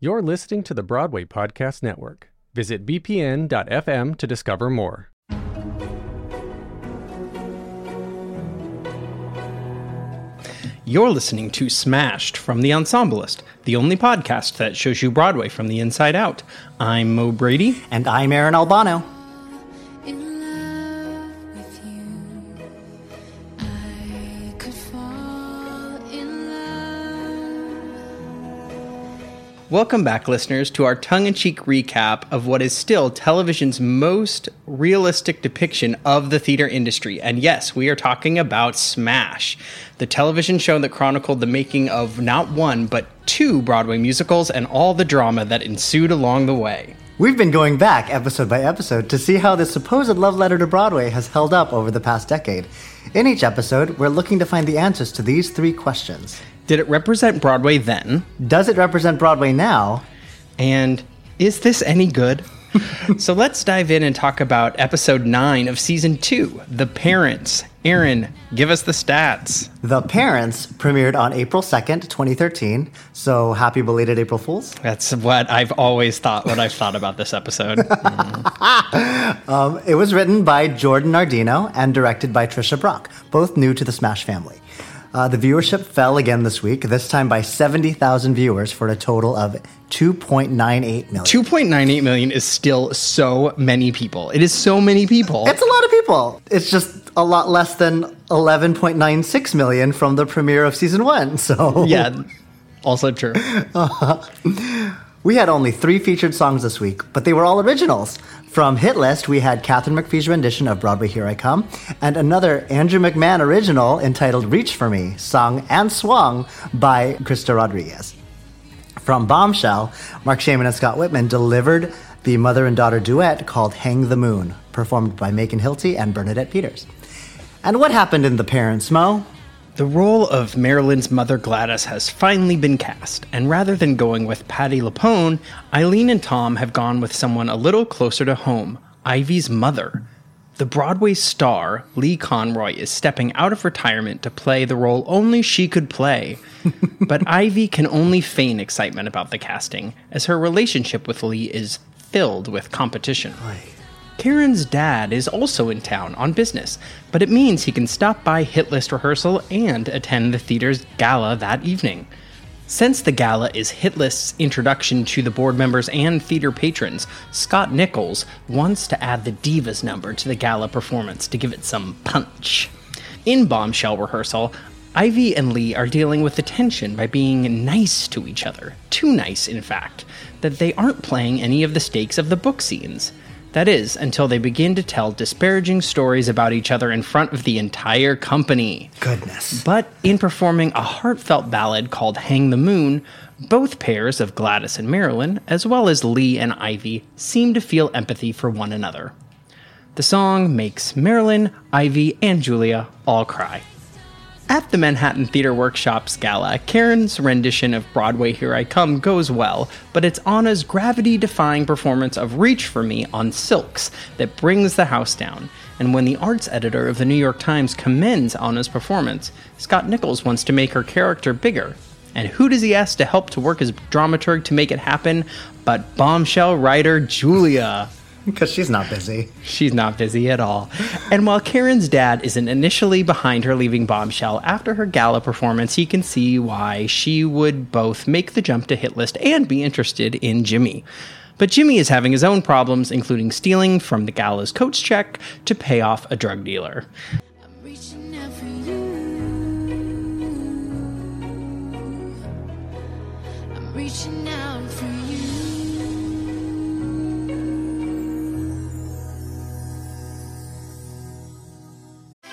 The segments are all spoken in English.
You're listening to the Broadway Podcast Network. Visit bpn.fm to discover more. You're listening to Smashed from The Ensemblist, the only podcast that shows you Broadway from the inside out. I'm Mo Brady. And I'm Aaron Albano. Welcome back, listeners, to our tongue in cheek recap of what is still television's most realistic depiction of the theater industry. And yes, we are talking about Smash, the television show that chronicled the making of not one, but two Broadway musicals and all the drama that ensued along the way. We've been going back episode by episode to see how this supposed love letter to Broadway has held up over the past decade. In each episode, we're looking to find the answers to these three questions Did it represent Broadway then? Does it represent Broadway now? And is this any good? so let's dive in and talk about episode 9 of season 2 The Parents. Aaron, give us the stats. The Parents premiered on April 2nd, 2013, so happy belated April Fools. That's what I've always thought, what I've thought about this episode. Um, it was written by Jordan Nardino and directed by Tricia Brock, both new to the Smash family. Uh, the viewership fell again this week, this time by 70,000 viewers for a total of 2.98 million. 2.98 million is still so many people. It is so many people. It's a lot of people. It's just a lot less than 11.96 million from the premiere of season one. So yeah, also true. we had only three featured songs this week, but they were all originals. From Hit List, we had Katharine McPhee's rendition of Broadway Here I Come, and another Andrew McMahon original entitled Reach for Me, sung and swung by Krysta Rodriguez. From Bombshell, Marc Shaiman and Scott Wittman delivered the mother and daughter duet called Hang the Moon, performed by Megan Hilty and Bernadette Peters. And what happened in The Parents, Mo? The role of Marilyn's mother Gladys has finally been cast, and rather than going with Patti LuPone, Eileen and Tom have gone with someone a little closer to home Ivy's mother. The Broadway star, Leigh Conroy, is stepping out of retirement to play the role only she could play. but Ivy can only feign excitement about the casting, as her relationship with Leigh is filled with competition. Karen's dad is also in town on business, but it means he can stop by hit list rehearsal and attend the theater's gala that evening. Since the gala is Hitlist's introduction to the board members and theater patrons, Scott Nichols wants to add the Divas number to the gala performance to give it some punch. In Bombshell rehearsal, Ivy and Leigh are dealing with the tension by being nice to each other. Too nice, in fact, that they aren't playing any of the stakes of the book scenes. That is, until they begin to tell disparaging stories about each other in front of the entire company. Goodness. But in performing a heartfelt ballad called Hang the Moon, both pairs of Gladys and Marilyn, as well as Leigh and Ivy, seem to feel empathy for one another. The song makes Marilyn, Ivy, and Julia all cry. At the Manhattan Theater Workshop's gala, Karen's rendition of Broadway Here I Come goes well, but it's Anna's gravity defying performance of Reach for Me on Silks that brings the house down. And when the arts editor of the New York Times commends Anna's performance, Scott Nichols wants to make her character bigger. And who does he ask to help to work as dramaturg to make it happen but bombshell writer Julia? Because she's not busy. She's not busy at all. And while Karen's dad isn't initially behind her leaving Bombshell, after her gala performance, he can see why she would both make the jump to hit list and be interested in Jimmy. But Jimmy is having his own problems, including stealing from the gala's coach check to pay off a drug dealer. I'm reaching out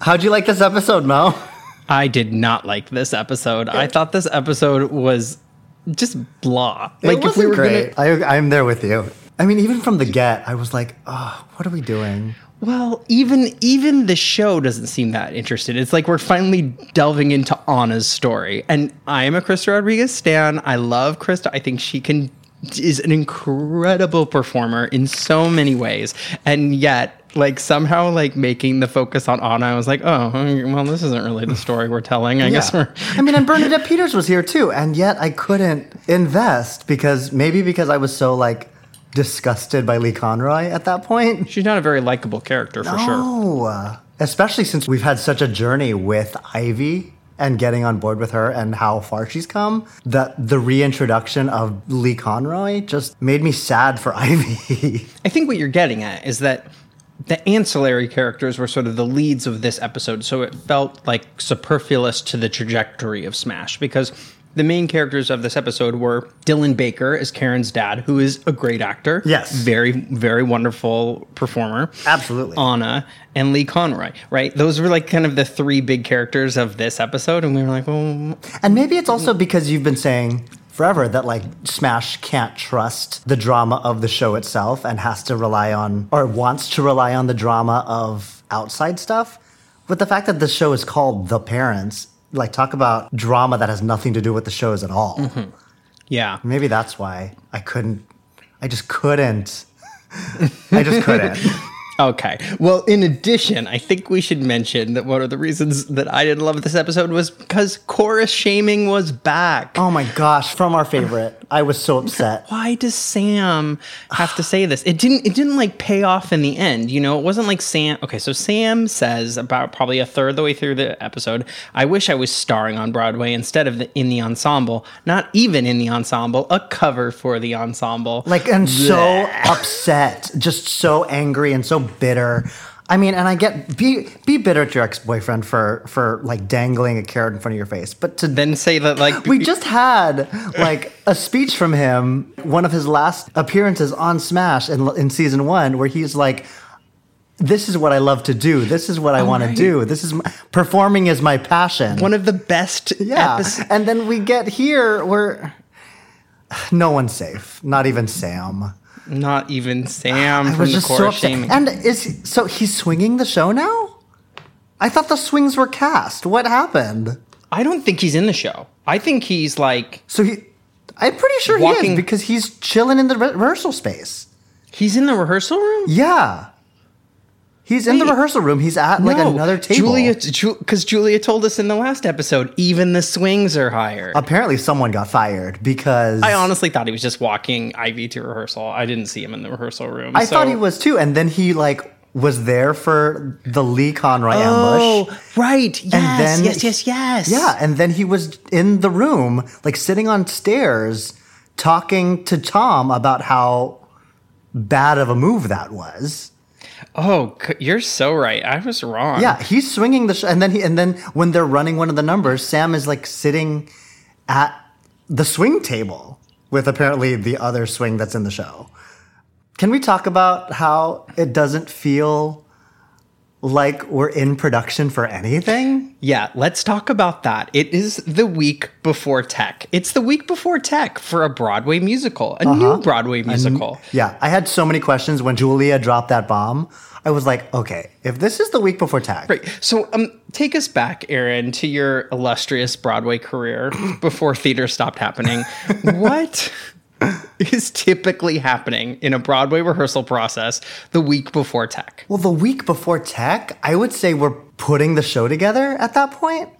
How'd you like this episode, Mo? I did not like this episode. I thought this episode was just blah. It Like if we were great. gonna I, I'm there with you. I mean, even from the get, I was like, oh, what are we doing? Well, even even the show doesn't seem that interested. It's like we're finally delving into Anna's story, and I am a Krysta Rodriguez stan. I love Krysta. I think she can is an incredible performer in so many ways, and yet. Like somehow, like making the focus on Anna, I was like, "Oh, well, this isn't really the story we're telling. I guess we're I mean, and Bernadette Peters was here too, and yet I couldn't invest because maybe because I was so like disgusted by Leigh Conroy at that point. she's not a very likable character for sure." Oh, uh, especially since we've had such a journey with Ivy and getting on board with her and how far she's come. That the reintroduction of Leigh Conroy just made me sad for Ivy. I think what you're getting at is that the ancillary characters were sort of the leads of this episode, so it felt like superfluous to the trajectory of Smash because the main characters of this episode were Dylan Baker as Karen's dad, who is a great actor. Yes. Very, very wonderful performer. Absolutely. Anna and Leigh Conroy, right? Those were like kind of the three big characters of this episode. And we were like, well, And maybe it's also because you've been saying forever that like Smash can't trust the drama of the show itself and has to rely on or wants to rely on the drama of outside stuff. But the fact that the show is called The Parents, like talk about drama that has nothing to do with the shows at all. Mm-hmm. yeah. Maybe that's why I couldn't I just couldn't I just couldn't. Okay. Well, in addition, I think we should mention that one of the reasons that I didn't love this episode was because chorus shaming was back. oh my gosh, from our favorite. I was so upset. Why does Sam have to say this? It didn't. It didn't like pay off in the end. You know, it wasn't like Sam. Okay, so Sam says about probably a third of the way through the episode, "I wish I was starring on Broadway instead of the, in the ensemble. Not even in the ensemble, a cover for the ensemble." like and so upset just so angry and so bitter. I mean and i get be be bitter at your ex-boyfriend for for like dangling a carrot in front of your face but to then say that like we just had like a speech from him one of his last appearances on smash in, in season one where he's like this is what i love to do. This is what i want right. to do. This is my, performing is my passion. One of the best yeah. episodes. and then we get here where no one's safe. Not even sam Not even Sam I from was the just so chorus upset. shaming. And is so he's swinging the show now? I thought the swings were cast. What happened? I don't think he's in the show. I think he's like So he, I'm pretty sure he Walking- is because he's chilling in the re- rehearsal space. he's in the rehearsal room. Yeah, he's in the rehearsal room. He's at like another table. Julia, because Julia told us in the last episode, even the swings are higher. Apparently, someone got fired because I honestly thought he was just walking Ivy to rehearsal. I didn't see him in the rehearsal room. I so- thought he was too, and then he like was there for the Leigh Conroy ambush. Oh, ambush. right. Yes, then yes, yes, yes. Yeah, and then he was in the room, like sitting on stairs, talking to Tom about how bad of a move that was. Oh, you're so right. I was wrong. Yeah, he's swinging the, sh- and then he, and then when they're running one of the numbers, Sam is like sitting at the swing table with apparently the other swing that's in the show. Can we talk about how it doesn't feel like we're in production for anything? Yeah, let's talk about that. It is the week before tech. It's the week before tech for a Broadway musical, a new Broadway musical. Yeah, I had so many questions when Julia dropped that bomb. I was like, okay, if this is the week before tech, Right. So, um, take us back, Aaron, to your illustrious Broadway career before theater stopped happening. what is typically happening in a Broadway rehearsal process the week before tech? well, the week before tech, I would say we're putting the show together at that point.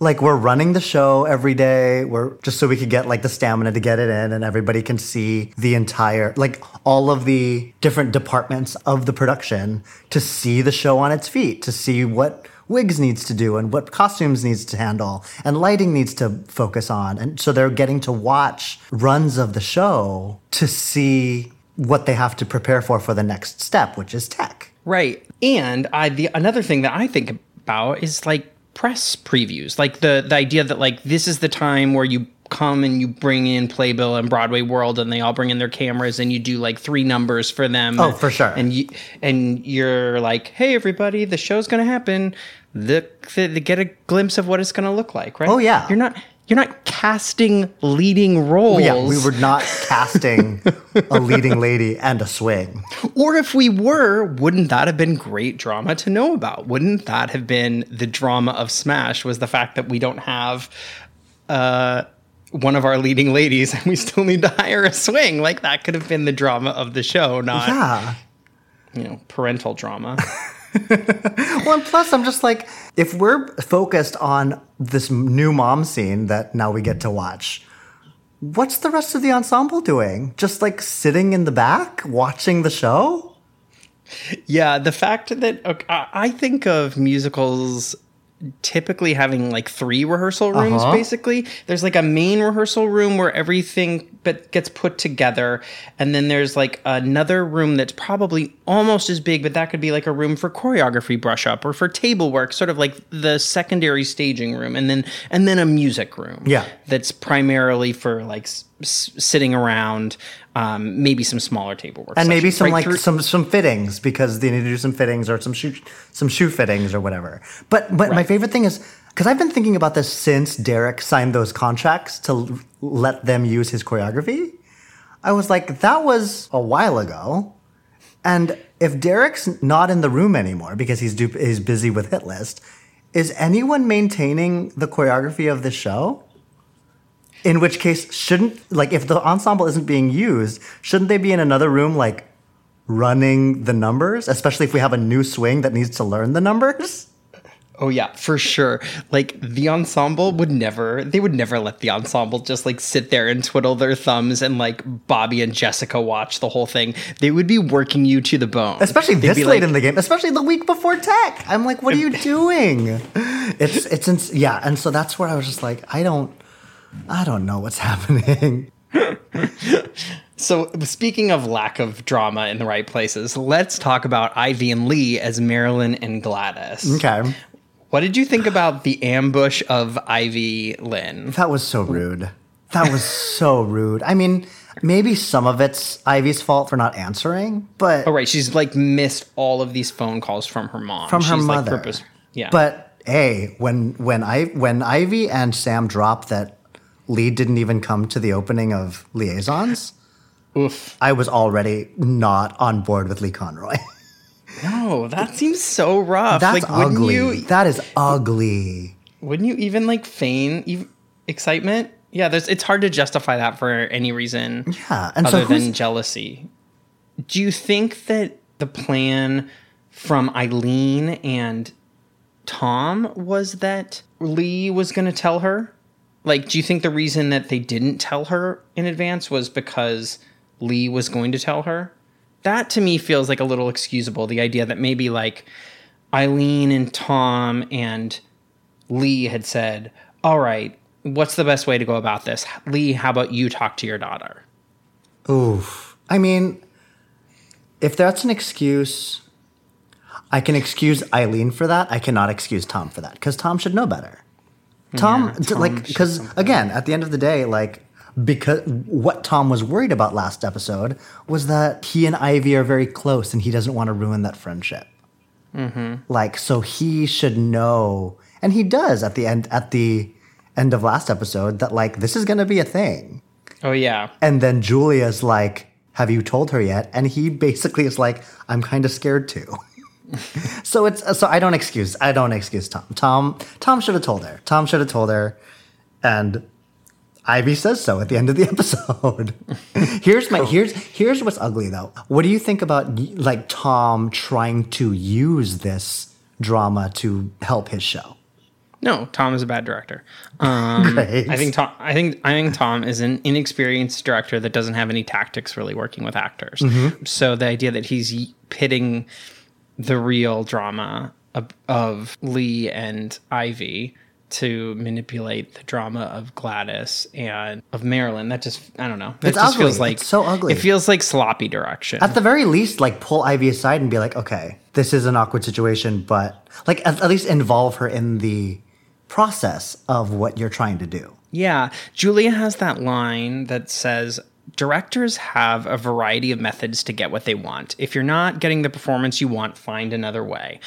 Like we're running the show every day. We're just so we could get like the stamina to get it in and everybody can see the entire like all of the different departments of the production to see the show on its feet, to see what wigs needs to do and what costumes needs to handle and lighting needs to focus on. And so they're getting to watch runs of the show to see what they have to prepare for for the next step, which is tech. Right. And I the another thing that I think about is like press previews. Like the the idea that like this is the time where you come and you bring in Playbill and Broadway World and they all bring in their cameras and you do like three numbers for them. Oh, for sure. And you and you're like, "Hey everybody, the show's going to happen." The, the, get a glimpse of what it's going to look like, right? Oh, yeah. You're not you're not casting leading roles. Yeah, we were not casting a leading lady and a swing. Or if we were, wouldn't that have been great drama to know about? Wouldn't that have been the drama of Smash? Was the fact that we don't have uh, one of our leading ladies and we still need to hire a swing? Like that could have been the drama of the show, not Yeah. you know parental drama. Well, and plus, I'm just like, if we're focused on this new mom scene that now we get to watch, what's the rest of the ensemble doing? Just like sitting in the back watching the show? Yeah, the fact that okay, I I think of musicals typically having like three rehearsal rooms Uh-huh. basically there's like a main rehearsal room where everything but gets put together and then there's like another room that's probably almost as big but that could be like a room for choreography brush up or for table work sort of like the secondary staging room and then and then a music room Yeah. that's primarily for like s- sitting around um, maybe some smaller table work And maybe sessions, some right like through- some some fittings because they need to do some fittings or some shoe some shoe fittings or whatever. But but my favorite thing is because I've been thinking about this since Derek signed those contracts to l- let them use his choreography. I was like, that was a while ago. And if Derek's not in the room anymore because he's du- he's busy with Hit List, is anyone maintaining the choreography of the show? In which case, shouldn't like if the ensemble isn't being used, shouldn't they be in another room like running the numbers? Especially if we have a new swing that needs to learn the numbers. Oh yeah, for sure. Like the ensemble would never they would never let the ensemble just like sit there and twiddle their thumbs and like Bobby and Jessica watch the whole thing. They would be working you to the bone. Especially They'd this late like, in the game, especially the week before tech. I'm like, what are you doing? It's it's ins- yeah, and so that's where I was just like, I don't, I don't know what's happening. So speaking of lack of drama in the right places, let's talk about Ivy and Leigh as Marilyn and Gladys. Okay, What did you think about the ambush of Ivy Lynn? that was so rude. That was so rude. I mean, maybe some of it's Ivy's fault for not answering, but Oh right, she's like missed all of these phone calls from her mom. from her she's, mother. Like, purpose- yeah. But hey, when when I when Ivy and Sam dropped that Leigh didn't even come to the opening of Liaisons, oof. I was already not on board with Leigh Conroy. No, that seems so rough. That's like, ugly. you that is ugly. wouldn't you even like feign excitement? Yeah, there's it's hard to justify that for any reason Yeah, and other so than jealousy. Do you think that the plan from Eileen and Tom was that Leigh was going to tell her? Like, do you think the reason that they didn't tell her in advance was because Leigh was going to tell her? That to me feels like a little excusable. The idea that maybe like Eileen and Tom and Leigh had said, All right, what's the best way to go about this? Leigh, how about you talk to your daughter? Oof. I mean, if that's an excuse, I can excuse Eileen for that. I cannot excuse Tom for that because Tom should know better. Tom, d- like, because again, at the end of the day, like, because what Tom was worried about last episode was that he and Ivy are very close and he doesn't want to ruin that friendship. Like, so he should know, and he does at the end at the end of last episode that like this is going to be a thing. Oh, yeah. And then Julia's like, Have you told her yet? And he basically is like, I'm kind of scared too. so it's so I don't excuse I don't excuse Tom. Tom Tom should have told her. Tom should have told her. And Ivy says so at the end of the episode. here's my here's here's what's ugly though. What do you think about like Tom trying to use this drama to help his show? No, Tom is a bad director. Um. I think Tom. I think I think Tom is an inexperienced director that doesn't have any tactics really working with actors. So the idea that he's pitting the real drama of, of Leigh and Ivy to manipulate the drama of Gladys and of Marilyn, that just I don't know. That It's just ugly. feels like It's so ugly. It feels like sloppy direction. At the very least, like pull Ivy aside and be like, okay, this is an awkward situation, but like at, at least involve her in the process of what you're trying to do. Yeah, Julia has that line that says directors have a variety of methods to get what they want. If you're not getting the performance you want, find another way.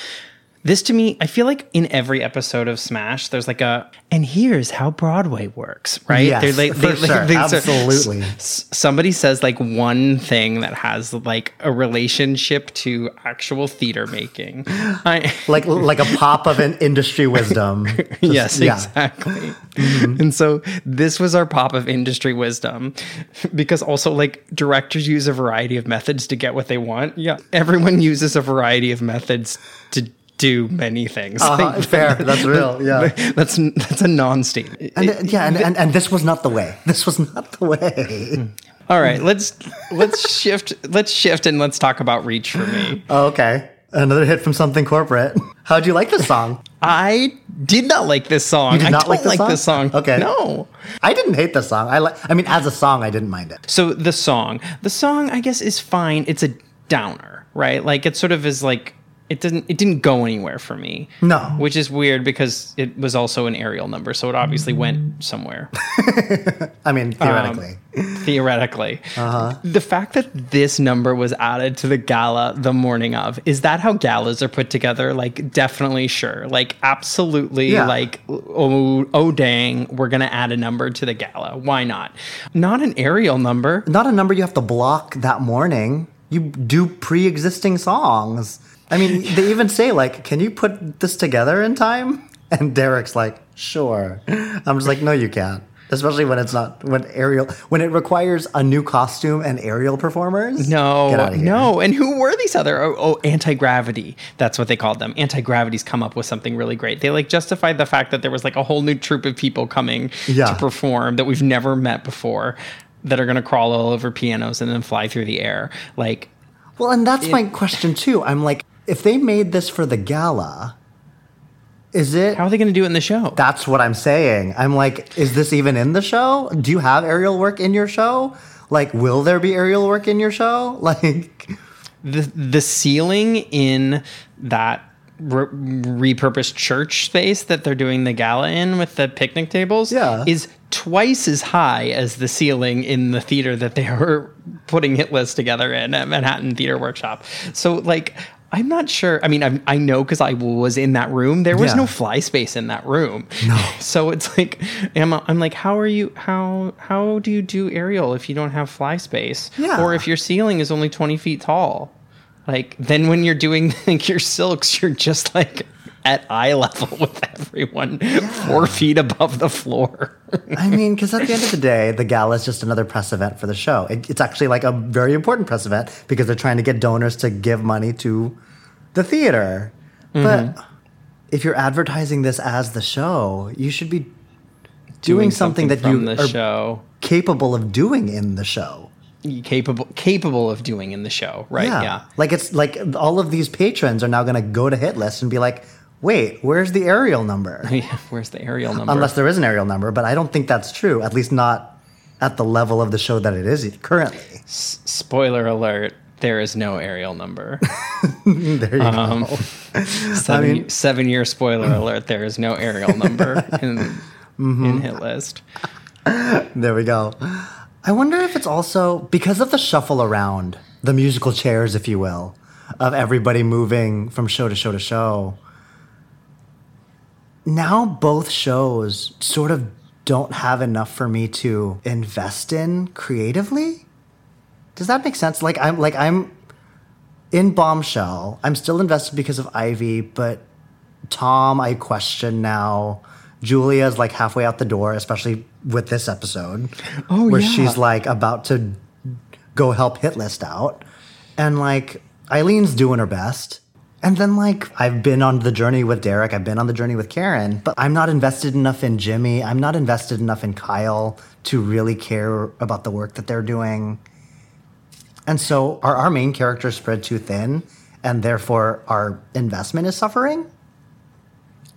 This to me, I feel like in every episode of Smash, there's like a, and here's how Broadway works, right? Yes, They're like, they, for sure. Absolutely. s- somebody says like one thing that has like a relationship to actual theater making. I, Like like a pop of an industry wisdom. Just- yes, yeah. exactly. And so this was our pop of industry wisdom because also like directors use a variety of methods to get what they want. Yeah. Everyone uses a variety of methods to do many things. Uh-huh, Like, fair. That's real. Yeah. that's that's a non-statement. And, uh, yeah, and, and, and this was not the way. This was not the way. All right, let's let's shift let's shift and let's talk about Reach for me. Oh, okay. Another hit from Something Corporate. How'd you like this song? I did not like this song. You did I not don't like this like song? this song. Okay. No. I didn't hate the song. I like. I mean, as a song, I didn't mind it. So the song, the song, I guess is fine. It's a downer, right? Like it sort of is like it didn't it didn't go anywhere for me. No. which is weird because it was also an aerial number, so it obviously went somewhere I mean, theoretically. theoretically. Uh-huh. The fact that this number was added to the gala the morning of is that how galas are put together? Like definitely sure, like absolutely, Yeah. like oh oh dang, we're gonna add a number to the gala. Why not? Not an aerial number. not a number you have to block that morning. You do pre-existing songs. I mean, they even say like, "Can you put this together in time?" And Derek's like, "Sure." I'm just like, "No, you can't." Especially when it's not when aerial when it requires a new costume and aerial performers. No, Get outta here. no. And who were these other? Oh, oh anti gravity. That's what they called them. Anti gravity's come up with something really great. They like justified the fact that there was like a whole new troupe of people coming Yeah. to perform that we've never met before that are going to crawl all over pianos and then fly through the air. Like, Well, and that's my question too. I'm like, if they made this for the gala, is it? how are they going to do it in the show? That's what I'm saying. I'm like, is this even in the show? Do you have aerial work in your show? Like, will there be aerial work in your show? Like, the the ceiling in that re- repurposed church space that they're doing the gala in with the picnic tables Yeah. is twice as high as the ceiling in the theater that they were putting hit list together in at Manhattan Theater Workshop. So like I'm not sure. I mean, I'm, I know because I was in that room. There was Yeah. no fly space in that room. No. So it's like, am I, I'm like, how are you? How how do you do aerial if you don't have fly space? Yeah. Or if your ceiling is only 20 feet tall? Like then when you're doing like, your silks, you're just like at eye level with everyone, four feet above the floor. I mean, because at the end of the day, the gala is just another press event for the show. It, it's actually like a very important press event because they're trying to get donors to give money to the theater. Mm-hmm. But if you're advertising this as the show, you should be doing, something, that from you the are show capable of doing in the show. capable capable of doing in the show, right? Yeah. Like it's like all of these patrons are now going to go to hit list and be like, wait, where's the aerial number? Yeah, Where's the aerial number? Unless there is an aerial number, but I don't think that's true, at least not at the level of the show that it is currently. Spoiler alert: there is no aerial number. There you Um, go. seven, mean- seven year spoiler alert: there is no aerial number in Mm-hmm. in hit list. There we go. I wonder if it's also because of the shuffle around, the musical chairs, if you will, of everybody moving from show to show to show. Now both shows sort of don't have enough for me to invest in creatively. Does that make sense? Like I'm like I'm in Bombshell. I'm still invested because of Ivy, but Tom, I question now. Julia's like halfway out the door, especially with this episode, Oh, where yeah. she's like about to go help Hitlist out, and like Eileen's doing her best. And then like I've been on the journey with Derek, I've been on the journey with Karen, but I'm not invested enough in Jimmy. I'm not invested enough in Kyle to really care about the work that they're doing. And so are our main characters spread too thin, and therefore our investment is suffering?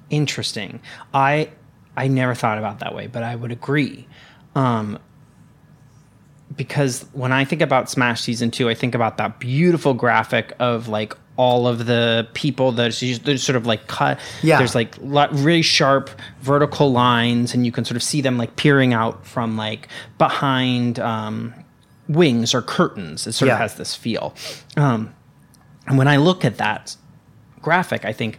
Interesting. I I never thought about that way, but I would agree. Um, because when I think about Smash season two, I think about that beautiful graphic of like all of the people that there's sort of like cut. Yeah. There's like really sharp vertical lines, and you can sort of see them like peering out from like behind um, wings or curtains. It sort Yeah. of has this feel. Um, and when I look at that graphic, I think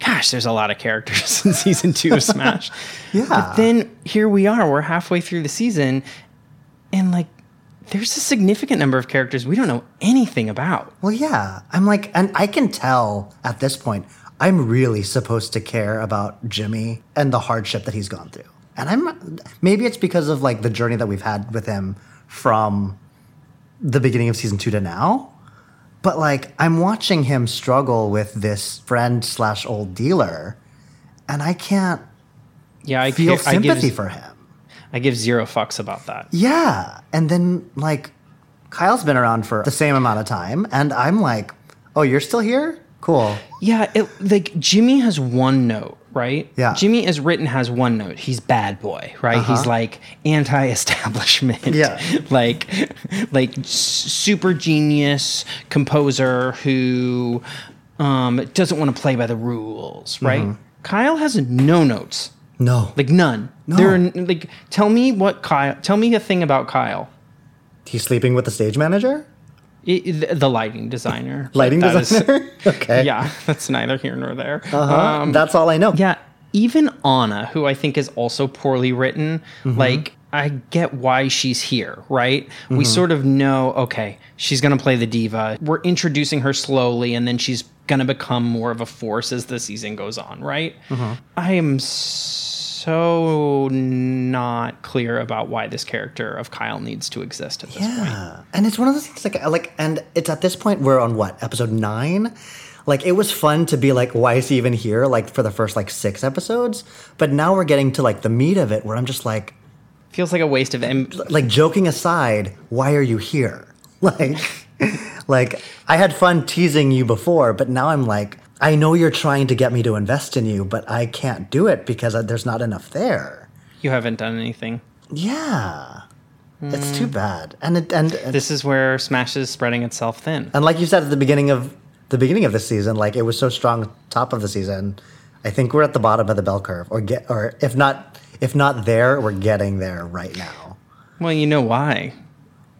gosh, there's a lot of characters in season two of Smash. Yeah. But then here we are, we're halfway through the season, and like there's a significant number of characters we don't know anything about. Well, yeah. I'm like, and I can tell at this point, I'm really supposed to care about Jimmy and the hardship that he's gone through. And I'm maybe it's because of like the journey that we've had with him from the beginning of season two to now. But like, I'm watching him struggle with this friend slash old dealer, and I can't Yeah, I feel ca- I sympathy give, for him. I give zero fucks about that. Yeah. And then like Kyle's been around for the same amount of time and I'm like, "Oh, you're still here? Cool." Yeah, it, like Jimmy has one note, right? Yeah. Jimmy, as written, has one note. He's bad boy, right? He's like anti-establishment. Yeah. like, like super genius composer who um, doesn't want to play by the rules, right? Kyle has no notes, No. like none. No. There, are, like, tell me what Kyle. Tell me a thing about Kyle. he's sleeping with the stage manager? I- the, lighting designer. Lighting That is- designer? okay. yeah, that's neither here nor there. Uh-huh. Um, that's all I know. Yeah, even Anna, who I think is also poorly written, mm-hmm. like I get why she's here, right? We mm-hmm. sort of know, okay, she's going to play the diva. We're introducing her slowly and then she's going to become more of a force as the season goes on, right? Mm-hmm. I am so not clear about why this character of Kyle needs to exist at this point. Yeah. And it's one of those things like like and it's at this point we're on what, episode 9? Like it was fun to be like why is he even here like for the first like 6 episodes, but now we're getting to like the meat of it where I'm just like Feels like a waste of em- like joking aside, why are you here? Like, like I had fun teasing you before, but now I'm like, I know you're trying to get me to invest in you, but I can't do it because there's not enough there. you haven't done anything. Yeah, it's too hmm. bad. And it, and and, This is where Smash is spreading itself thin. and like you said at the beginning of the beginning of the season, like it was so strong top of the season. I think we're at the bottom of the bell curve, or get, or if not, if not there, we're getting there right now. Well, you know why?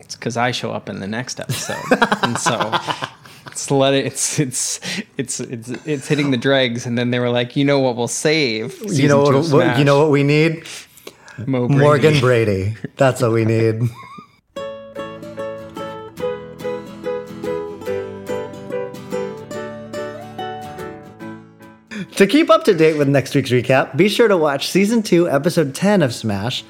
It's because I show up in the next episode, and so it's let it. It's it's it's it's it's hitting the dregs, and then they were like, you know what? We'll save. you know what, what? You know what we need? Brady. Morgan Brady. That's what we need. to keep up to date with next week's recap, be sure to watch season 2, episode 10 of Smash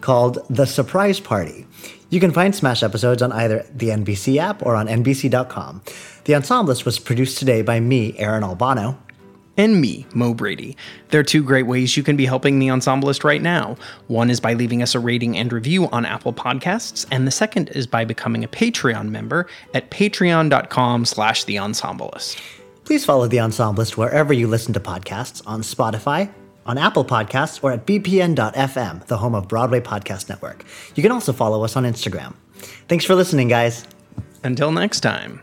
called The Surprise Party. You can find Smash episodes on either the NBC app or on NBC.com. The Ensemblist was produced today by me, Aaron Albano. and me, Mo Brady. There are two great ways you can be helping the Ensemblist right now. One is by leaving us a rating and review on Apple Podcasts, and the second is by becoming a Patreon member at patreon.com slash the Ensemblist. Please follow the Ensemblist wherever you listen to podcasts on Spotify, on Apple Podcasts, or at bpn.fm, the home of Broadway Podcast Network. You can also follow us on Instagram. Thanks for listening, guys. Until next time.